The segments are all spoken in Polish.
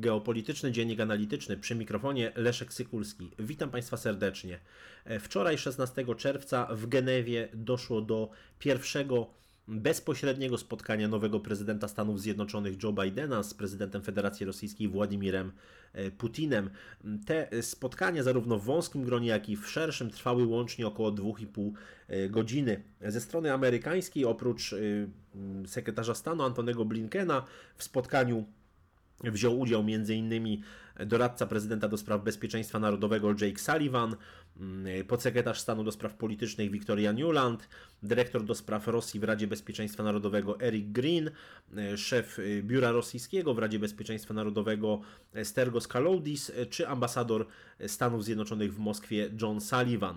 Geopolityczny Dziennik Analityczny przy mikrofonie Leszek Sykulski. Witam Państwa serdecznie. Wczoraj, 16 czerwca, w Genewie doszło do pierwszego bezpośredniego spotkania nowego prezydenta Stanów Zjednoczonych Joe Bidena z prezydentem Federacji Rosyjskiej Władimirem e, Putinem. Te spotkania, zarówno w wąskim gronie, jak i w szerszym, trwały łącznie około 2,5 e, godziny. Ze strony amerykańskiej, oprócz e, sekretarza stanu Antonego Blinkena, w spotkaniu Wziął udział m.in. doradca prezydenta do spraw bezpieczeństwa narodowego Jake Sullivan, mm, podsekretarz stanu do spraw politycznych Victoria Newland, dyrektor do spraw Rosji w Radzie Bezpieczeństwa Narodowego Eric Green, e, szef e, biura rosyjskiego w Radzie Bezpieczeństwa Narodowego Stergos Kaloudis, e, czy ambasador Stanów Zjednoczonych w Moskwie John Sullivan.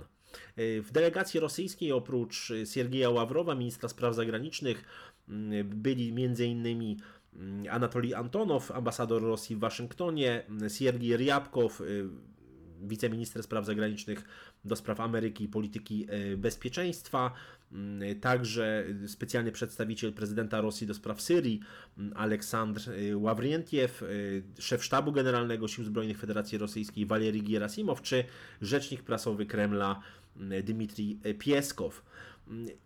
W delegacji rosyjskiej oprócz Siergieja Ławrowa, ministra spraw zagranicznych, mm, byli m.in. Mm, Anatolii Antonow, ambasador Rosji w Waszyngtonie, Siergiej Ryabkow, y, wiceminister spraw zagranicznych do spraw Ameryki i polityki y, bezpieczeństwa, mm, także specjalny przedstawiciel prezydenta Rosji do spraw Syrii, mm, Aleksandr y, Ławrientiew, szef sztabu generalnego Sił Zbrojnych Federacji Rosyjskiej Walery Gerasimow, czy rzecznik prasowy Kremla Dmitrij Pieskow.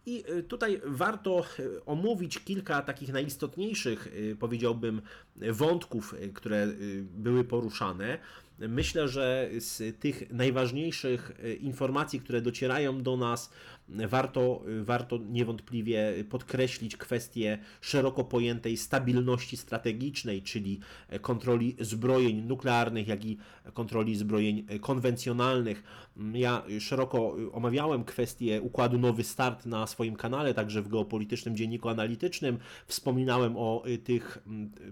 I y, tutaj warto y, omówić kilka takich najistotniejszych, y, powiedziałbym, wątków, które były poruszane. Myślę, że z tych najważniejszych informacji, które docierają do nas, warto, warto niewątpliwie podkreślić kwestię szeroko pojętej stabilności strategicznej, czyli kontroli zbrojeń nuklearnych, jak i kontroli zbrojeń konwencjonalnych. Ja szeroko omawiałem kwestię układu Nowy Start na swoim kanale, także w geopolitycznym dzienniku analitycznym. Wspominałem o tych,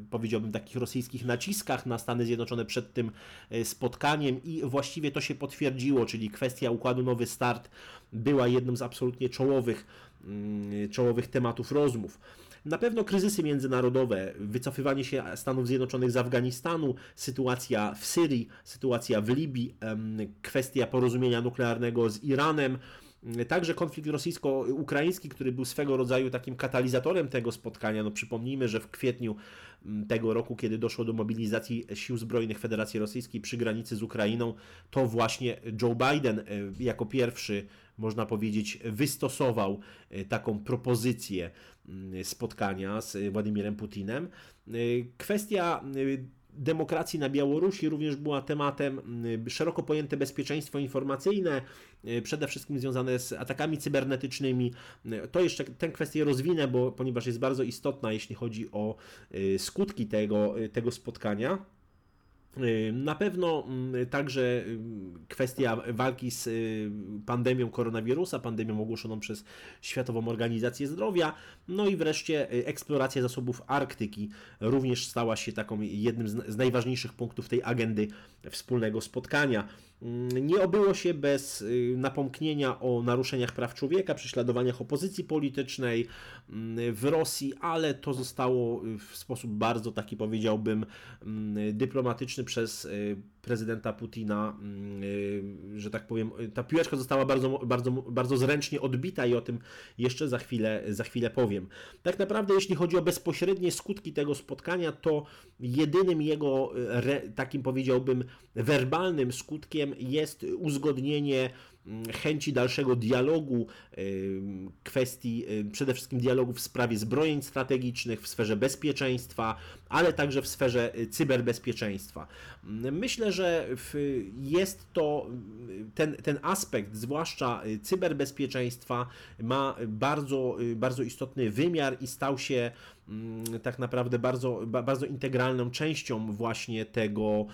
powiedziałbym, takich rosyjskich naciskach na Stany Zjednoczone przed tym y, spotkaniem i właściwie to się potwierdziło, czyli kwestia układu Nowy Start była jednym z absolutnie czołowych, mm, czołowych tematów rozmów. Na pewno kryzysy międzynarodowe, wycofywanie się Stanów Zjednoczonych z Afganistanu, sytuacja w Syrii, sytuacja w Libii, kwestia porozumienia nuklearnego z Iranem, Także konflikt rosyjsko-ukraiński, który był swego rodzaju takim katalizatorem tego spotkania. No przypomnijmy, że w kwietniu mm, tego roku, kiedy doszło do mobilizacji sił zbrojnych Federacji Rosyjskiej przy granicy z Ukrainą, to właśnie Joe Biden e, jako pierwszy, można powiedzieć, wystosował e, taką propozycję mm, spotkania z Władimirem Putinem. E, kwestia demokracji na Białorusi również była tematem mm, szeroko pojęte bezpieczeństwo informacyjne, y, przede wszystkim związane z atakami cybernetycznymi. Y, to jeszcze tę kwestię rozwinę, bo, ponieważ jest bardzo istotna, jeśli chodzi o y, skutki tego, tego spotkania. Na pewno mm, także kwestia walki z pandemią koronawirusa, pandemią ogłoszoną przez Światową Organizację Zdrowia, no i wreszcie eksploracja zasobów Arktyki również stała się taką jednym z najważniejszych punktów tej agendy wspólnego spotkania. Mm, nie obyło się bez napomknienia o naruszeniach praw człowieka, prześladowaniach opozycji politycznej mm, w Rosji, ale to zostało w sposób bardzo taki powiedziałbym dyplomatyczny przez y, prezydenta Putina, mm, y, że tak powiem, ta piłeczka została bardzo, bardzo, bardzo zręcznie odbita i o tym jeszcze za chwilę, za chwilę powiem. Tak naprawdę, jeśli chodzi o bezpośrednie skutki tego spotkania, to jedynym jego takim powiedziałbym werbalnym skutkiem jest uzgodnienie chęci dalszego dialogu, y, kwestii przede wszystkim dialogu w sprawie zbrojeń strategicznych, w sferze bezpieczeństwa, ale także w sferze cyberbezpieczeństwa. Myślę, że jest to ten, ten aspekt, zwłaszcza cyberbezpieczeństwa, ma bardzo, bardzo istotny wymiar i stał się mm, tak naprawdę bardzo, bardzo integralną częścią właśnie tego,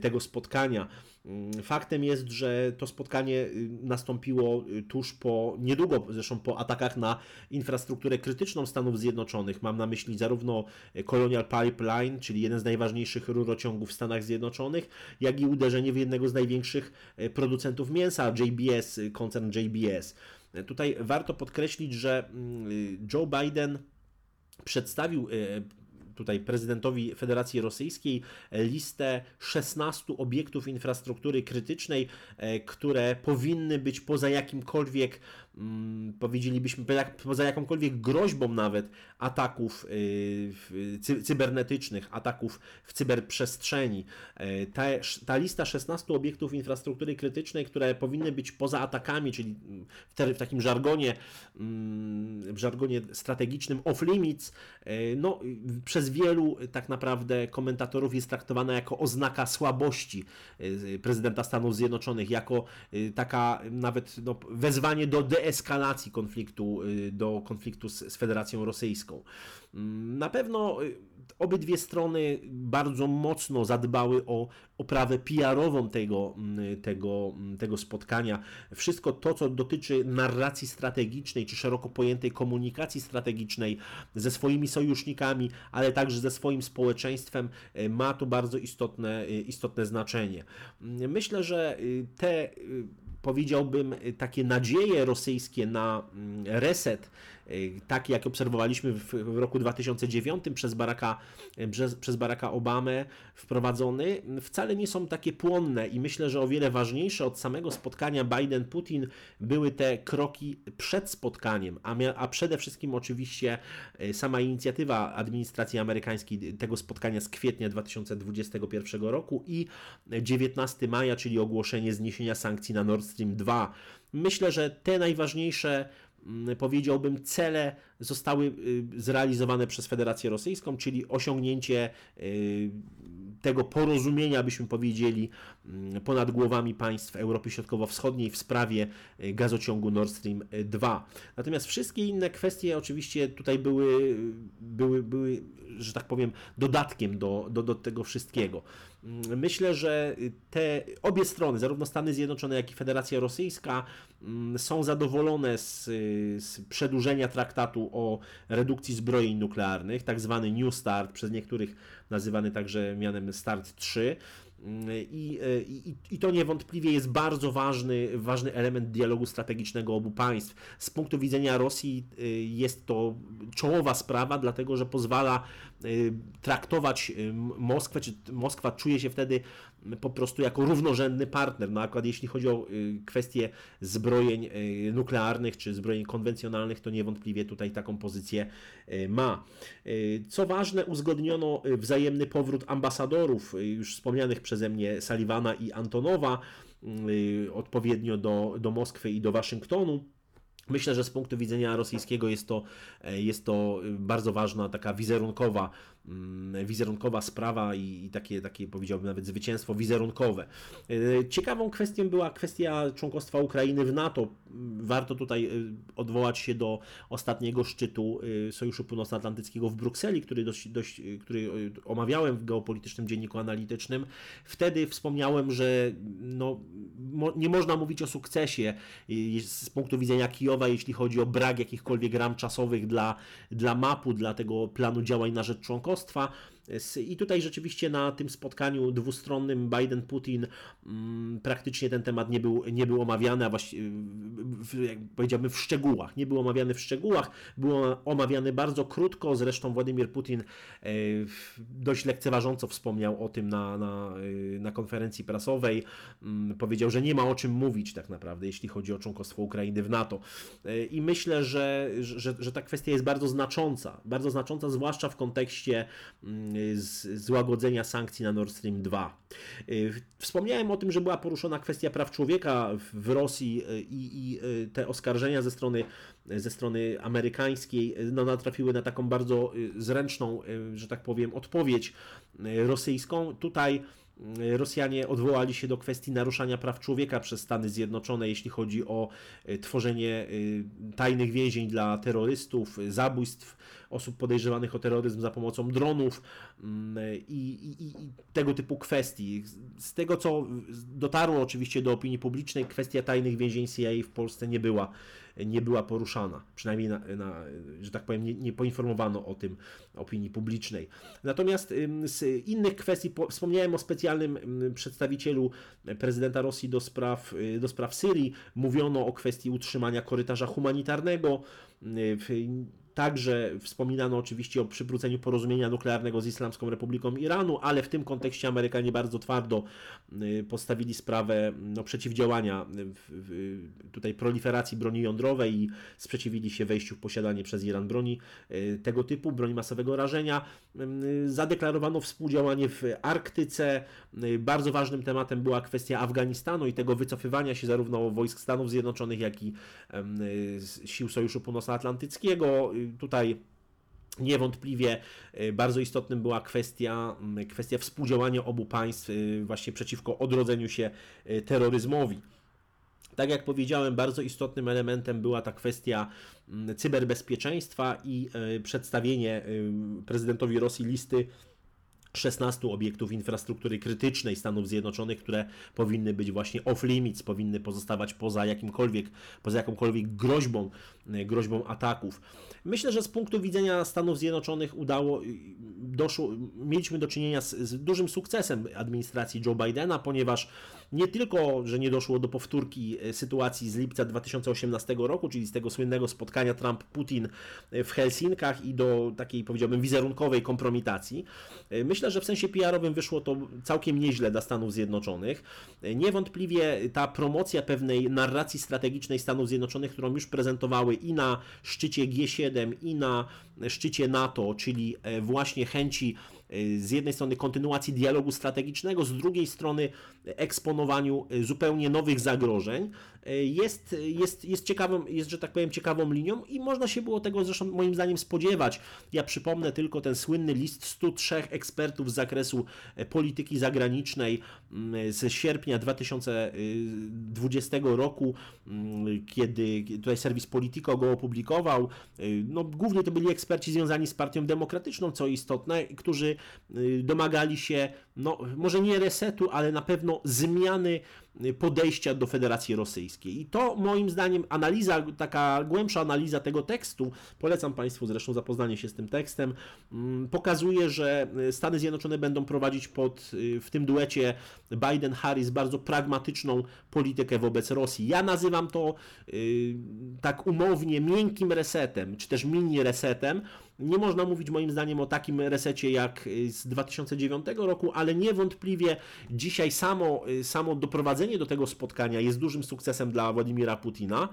tego spotkania. Mm, faktem jest, że to spotkanie nastąpiło tuż po, niedługo zresztą po atakach na infrastrukturę krytyczną Stanów Zjednoczonych. Mam na myśli zarówno Colonial Pipeline, czyli jeden z najważniejszych rurociągów w Stanach Zjednoczonych, jak i uderzenie w jednego z największych producentów mięsa, JBS, koncern JBS. Tutaj warto podkreślić, że mm, Joe Biden przedstawił tutaj prezydentowi Federacji Rosyjskiej listę 16 obiektów infrastruktury krytycznej, które powinny być poza jakimkolwiek powiedzielibyśmy, poza jakąkolwiek groźbą nawet ataków y, cybernetycznych, ataków w cyberprzestrzeni. E, ta, ta lista 16 obiektów infrastruktury krytycznej, które powinny być poza atakami, czyli w, w takim żargonie, mm, w żargonie strategicznym off-limits, e, no, przez wielu tak naprawdę komentatorów jest traktowana jako oznaka słabości prezydenta Stanów Zjednoczonych, jako taka nawet no, wezwanie do de eskalacji konfliktu y, do konfliktu z, z Federacją Rosyjską. Mm, na pewno y, obydwie strony bardzo mocno zadbały o oprawę PR-ową tego, mm, tego, mm, tego spotkania. Wszystko to, co dotyczy narracji strategicznej, czy szeroko pojętej komunikacji strategicznej ze swoimi sojusznikami, ale także ze swoim społeczeństwem, y, ma tu bardzo istotne, istotne znaczenie. Myślę, że te powiedziałbym, takie nadzieje rosyjskie na mm, reset Y, taki jak obserwowaliśmy w, roku 2009 przez Baracka, przez, przez Baracka Obamę wprowadzony, wcale nie są takie płonne i myślę, że o wiele ważniejsze od samego spotkania Biden-Putin były te kroki przed spotkaniem, a, a przede wszystkim oczywiście y, sama inicjatywa administracji amerykańskiej tego spotkania z kwietnia 2021 roku i 19 maja, czyli ogłoszenie zniesienia sankcji na Nord Stream 2. Myślę, że te najważniejsze powiedziałbym, cele zostały y, zrealizowane przez Federację Rosyjską, czyli osiągnięcie y, tego porozumienia, byśmy powiedzieli, mm, ponad głowami państw Europy Środkowo-Wschodniej w sprawie y, gazociągu Nord Stream 2. Natomiast wszystkie inne kwestie oczywiście tutaj były, były, były że tak powiem, dodatkiem do, do, do tego wszystkiego. Mm, myślę, że te obie strony, zarówno Stany Zjednoczone, jak i Federacja Rosyjska, mm, są zadowolone z, z przedłużenia traktatu o redukcji zbrojeń nuklearnych, tak zwany New START, przez niektórych nazywany także mianem START 3. I, i, I to niewątpliwie jest bardzo ważny, ważny element dialogu strategicznego obu państw. Z punktu widzenia Rosji y, jest to czołowa sprawa, dlatego że pozwala y, traktować Moskwę, czy Moskwa czuje się wtedy po prostu jako równorzędny partner. Na przykład jeśli chodzi o kwestie zbrojeń nuklearnych czy zbrojeń konwencjonalnych, to niewątpliwie tutaj taką pozycję ma. Co ważne, uzgodniono wzajemny powrót ambasadorów już wspomnianych przeze mnie Sullivana i Antonowa, y, odpowiednio do, do Moskwy i do Waszyngtonu. Myślę, że z punktu widzenia rosyjskiego jest to, e, jest to bardzo ważna taka wizerunkowa Mm, wizerunkowa sprawa i, i, takie, takie powiedziałbym nawet zwycięstwo wizerunkowe. E, ciekawą kwestią była kwestia członkostwa Ukrainy w NATO. Warto tutaj e, odwołać się do ostatniego szczytu e, Sojuszu Północnoatlantyckiego w Brukseli, który, dość, dość, który omawiałem w geopolitycznym dzienniku analitycznym. Wtedy wspomniałem, że no, nie można mówić o sukcesie z punktu widzenia Kijowa, jeśli chodzi o brak jakichkolwiek ram czasowych dla, dla mapu, dla tego planu działań na rzecz członkostwa i tutaj rzeczywiście na tym spotkaniu dwustronnym Biden-Putin mm, praktycznie ten temat nie był, nie był omawiany, a właściwie powiedziałbym w szczegółach. Nie był omawiany w szczegółach, był omawiany bardzo krótko. Zresztą Władimir Putin e, dość lekceważąco wspomniał o tym na, na, e, na konferencji prasowej. Mm, powiedział, że nie ma o czym mówić tak naprawdę, jeśli chodzi o członkostwo Ukrainy w NATO. E, I myślę, że, że, że ta kwestia jest bardzo znacząca. Bardzo znacząca, zwłaszcza w kontekście Mm, złagodzenia sankcji na Nord Stream 2. Y, wspomniałem o tym, że była poruszona kwestia praw człowieka w Rosji y, i, i te oskarżenia ze strony, ze strony amerykańskiej no, natrafiły na taką bardzo zręczną, że tak powiem, odpowiedź rosyjską. Tutaj Rosjanie odwołali się do kwestii naruszania praw człowieka przez Stany Zjednoczone, jeśli chodzi o tworzenie tajnych więzień dla terrorystów, zabójstw osób podejrzewanych o terroryzm za pomocą dronów mm, i, i, i, tego typu kwestii. Z tego, co dotarło oczywiście do opinii publicznej, kwestia tajnych więzień CIA w Polsce nie była, nie była poruszana. Przynajmniej, na, na, że tak powiem, nie, nie, poinformowano o tym opinii publicznej. Natomiast z innych kwestii, wspomniałem o specjalnym przedstawicielu prezydenta Rosji do spraw, do spraw Syrii. Mówiono o kwestii utrzymania korytarza humanitarnego. Także wspominano oczywiście o przywróceniu porozumienia nuklearnego z Islamską Republiką Iranu, ale w tym kontekście Amerykanie bardzo twardo postawili sprawę no, przeciwdziałania tutaj proliferacji broni jądrowej i sprzeciwili się wejściu w posiadanie przez Iran broni tego typu, broni masowego rażenia. Zadeklarowano współdziałanie w Arktyce. Bardzo ważnym tematem była kwestia Afganistanu i tego wycofywania się zarówno wojsk Stanów Zjednoczonych, jak i sił Sojuszu Północnoatlantyckiego. Tutaj Niewątpliwie bardzo istotnym była kwestia, kwestia współdziałania obu państw właśnie przeciwko odrodzeniu się terroryzmowi. Tak jak powiedziałem, bardzo istotnym elementem była ta kwestia cyberbezpieczeństwa i przedstawienie prezydentowi Rosji listy 16 obiektów infrastruktury krytycznej Stanów Zjednoczonych, które powinny być właśnie off-limits, powinny pozostawać poza jakimkolwiek, poza jakąkolwiek groźbą, groźbą ataków. Myślę, że z punktu widzenia Stanów Zjednoczonych udało, doszło, mieliśmy do czynienia z, z dużym sukcesem administracji Joe Bidena, ponieważ nie tylko, że nie doszło do powtórki e, sytuacji z lipca 2018 roku, czyli z tego słynnego spotkania Trump-Putin e, w Helsinkach i do takiej, powiedziałbym, wizerunkowej kompromitacji. E, myślę, że w sensie PR-owym wyszło to całkiem nieźle dla Stanów Zjednoczonych. Niewątpliwie ta promocja pewnej narracji strategicznej Stanów Zjednoczonych, którą już prezentowały i na szczycie G7, i na szczycie NATO, czyli właśnie chęci z jednej strony kontynuacji dialogu strategicznego, z drugiej strony eksponowaniu zupełnie nowych zagrożeń, jest, jest, jest ciekawą, jest, że tak powiem, ciekawą linią i można się było tego zresztą moim zdaniem spodziewać. Ja przypomnę tylko ten słynny list 103 ekspertów z zakresu polityki zagranicznej mm, z sierpnia 2020 roku, mm, kiedy tutaj serwis Politico go opublikował. No, głównie to byli eksperci związani z Partią Demokratyczną, co istotne, którzy Y, domagali się, no może nie resetu, ale na pewno zmiany podejścia do Federacji Rosyjskiej. I to moim zdaniem analiza, taka głębsza analiza tego tekstu, polecam Państwu zresztą zapoznanie się z tym tekstem, mm, pokazuje, że Stany Zjednoczone będą prowadzić pod, y, w tym duecie Biden-Harris bardzo pragmatyczną politykę wobec Rosji. Ja nazywam to y, tak umownie miękkim resetem, czy też mini resetem. Nie można mówić moim zdaniem o takim resecie jak z 2009 roku, ale niewątpliwie dzisiaj samo, samo doprowadzenie doprowadzenie do tego spotkania jest dużym sukcesem dla Władimira Putina,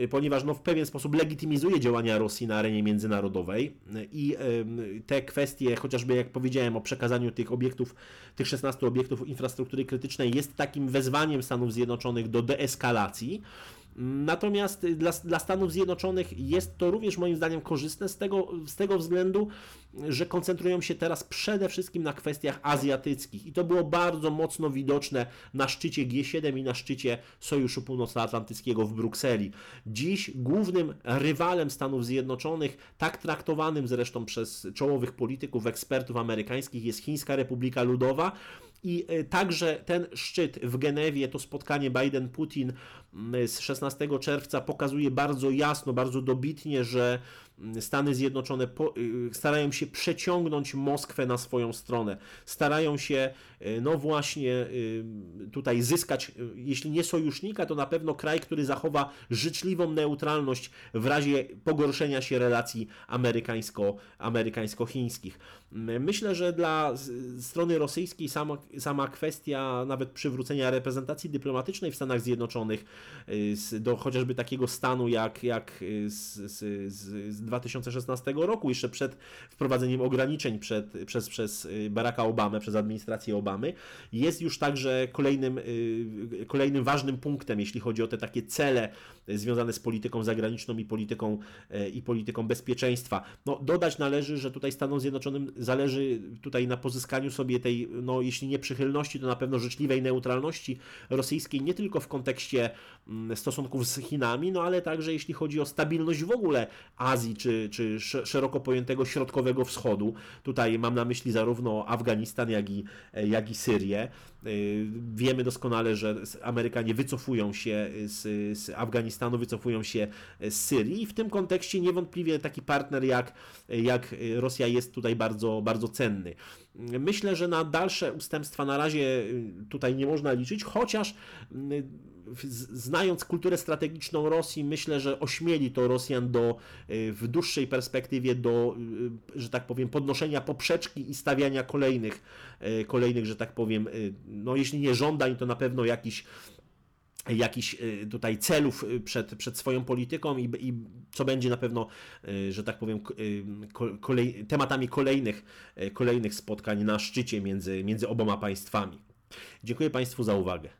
y, ponieważ no, w pewien sposób legitymizuje działania Rosji na arenie międzynarodowej i te kwestie, chociażby jak powiedziałem o przekazaniu tych obiektów, tych 16 obiektów infrastruktury krytycznej, jest takim wezwaniem Stanów Zjednoczonych do deeskalacji. Natomiast dla, dla Stanów Zjednoczonych jest to również moim zdaniem korzystne z tego, z tego względu, że koncentrują się teraz przede wszystkim na kwestiach azjatyckich i to było bardzo mocno widoczne na szczycie G7 i na szczycie Sojuszu Północnoatlantyckiego w Brukseli. Dziś głównym rywalem Stanów Zjednoczonych, tak traktowanym zresztą przez czołowych polityków, ekspertów amerykańskich jest Chińska Republika Ludowa, i e, także ten szczyt w Genewie, to spotkanie Biden-Putin z 16 czerwca pokazuje bardzo jasno, bardzo dobitnie, że Stany Zjednoczone y, starają się przeciągnąć Moskwę na swoją stronę. Starają się, y, no właśnie, y, tutaj zyskać, jeśli nie sojusznika, to na pewno kraj, który zachowa życzliwą neutralność w razie pogorszenia się relacji amerykańsko, amerykańsko-chińskich. Myślę, że dla strony rosyjskiej sama, sama kwestia nawet przywrócenia reprezentacji dyplomatycznej w Stanach Zjednoczonych do chociażby takiego stanu jak, jak z, z, z 2016 roku, jeszcze przed wprowadzeniem ograniczeń przed, przez, przez y, Baracka Obamę, przez administrację Obamy, jest już także kolejnym, y, kolejnym ważnym punktem, jeśli chodzi o te takie cele związane z polityką zagraniczną i polityką, y, i polityką bezpieczeństwa. No, dodać należy, że tutaj Stanom Zjednoczonym zależy tutaj na pozyskaniu sobie tej, no, jeśli nie przychylności, to na pewno życzliwej neutralności rosyjskiej, nie tylko w kontekście mm, stosunków z Chinami, no ale także jeśli chodzi o stabilność w ogóle Azji czy, czy szeroko pojętego Środkowego Wschodu. Tutaj mam na myśli zarówno Afganistan, jak i, jak i Syrię. Y, wiemy doskonale, że Amerykanie wycofują się z, z Afganistanu, wycofują się z Syrii i w tym kontekście niewątpliwie taki partner jak, jak Rosja jest tutaj bardzo, bardzo cenny. Myślę, że na dalsze ustępstwa na razie y, tutaj nie można liczyć, chociaż y, znając kulturę strategiczną Rosji, myślę, że ośmieli to Rosjan do y, w dłuższej perspektywie do, y, że tak powiem, podnoszenia poprzeczki i stawiania kolejnych, y, kolejnych, że tak powiem, no jeśli nie żądań, to na pewno jakiś jakichś tutaj celów przed, przed swoją polityką i, i co będzie na pewno, że tak powiem, kolej, tematami kolejnych, kolejnych spotkań na szczycie między, między oboma państwami. Dziękuję Państwu za uwagę.